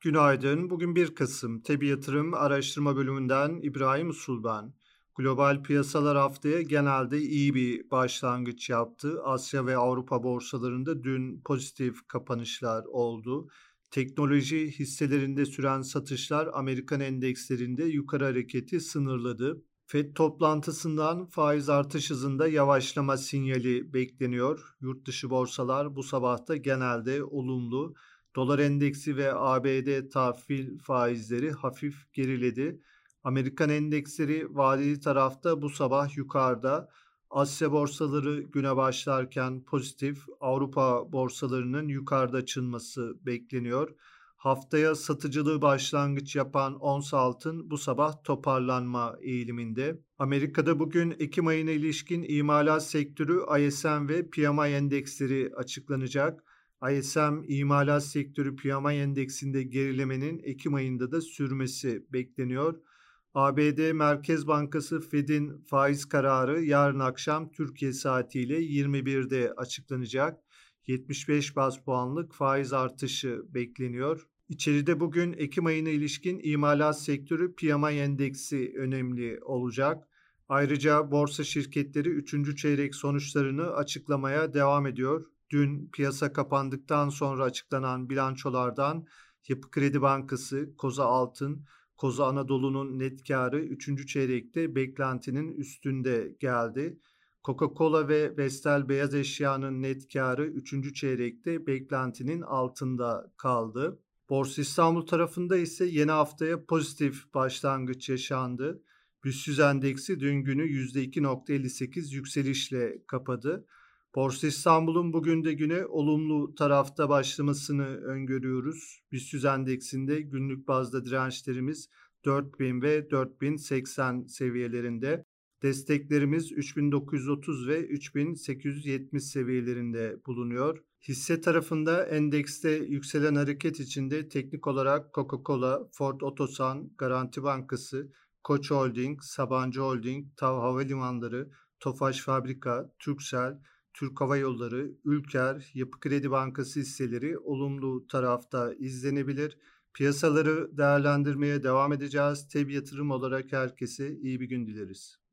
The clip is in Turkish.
Günaydın. Bugün 1 Kasım. TEB Yatırım Araştırma Bölümünden İbrahim Usul ben. Global piyasalar haftaya genelde iyi bir başlangıç yaptı. Asya ve Avrupa borsalarında dün pozitif kapanışlar oldu. Teknoloji hisselerinde süren satışlar Amerikan endekslerinde yukarı hareketi sınırladı. FED toplantısından faiz artış hızında yavaşlama sinyali bekleniyor. Yurt dışı borsalar bu sabahta genelde olumlu. Dolar endeksi ve ABD tahvil faizleri hafif geriledi. Amerikan endeksleri vadeli tarafta bu sabah yukarıda. Asya borsaları güne başlarken pozitif, Avrupa borsalarının yukarıda açılması bekleniyor. Haftaya satıcılığı başlangıç yapan ons altın bu sabah toparlanma eğiliminde. Amerika'da bugün Ekim ayına ilişkin imalat sektörü ISM ve PMI endeksleri açıklanacak. ISM imalat sektörü PMI endeksinde gerilemenin Ekim ayında da sürmesi bekleniyor. ABD Merkez Bankası Fed'in faiz kararı yarın akşam Türkiye saatiyle 21'de açıklanacak. 75 baz puanlık faiz artışı bekleniyor. İçeride bugün Ekim ayına ilişkin imalat sektörü PMI endeksi önemli olacak. Ayrıca borsa şirketleri 3. çeyrek sonuçlarını açıklamaya devam ediyor. Dün piyasa kapandıktan sonra açıklanan bilançolardan Yapı Kredi Bankası, Koza Altın, Koza Anadolu'nun net karı 3. çeyrekte beklentinin üstünde geldi. Coca-Cola ve Vestel Beyaz Eşya'nın net karı 3. çeyrekte beklentinin altında kaldı. Borsa İstanbul tarafında ise yeni haftaya pozitif başlangıç yaşandı. BIST endeksi dün günü %2.58 yükselişle kapadı. Borsa İstanbul'un bugün de güne olumlu tarafta başlamasını öngörüyoruz. BIST endeksinde günlük bazda dirençlerimiz 4000 ve 4080 seviyelerinde. Desteklerimiz 3930 ve 3870 seviyelerinde bulunuyor. Hisse tarafında endekste yükselen hareket içinde teknik olarak Coca-Cola, Ford Otosan, Garanti Bankası, Koç Holding, Sabancı Holding, TAV Havalimanları, Tofaş Fabrika, Turkcell, Türk Hava Yolları, Ülker, Yapı Kredi Bankası hisseleri olumlu tarafta izlenebilir. Piyasaları değerlendirmeye devam edeceğiz. Teb yatırım olarak herkese iyi bir gün dileriz.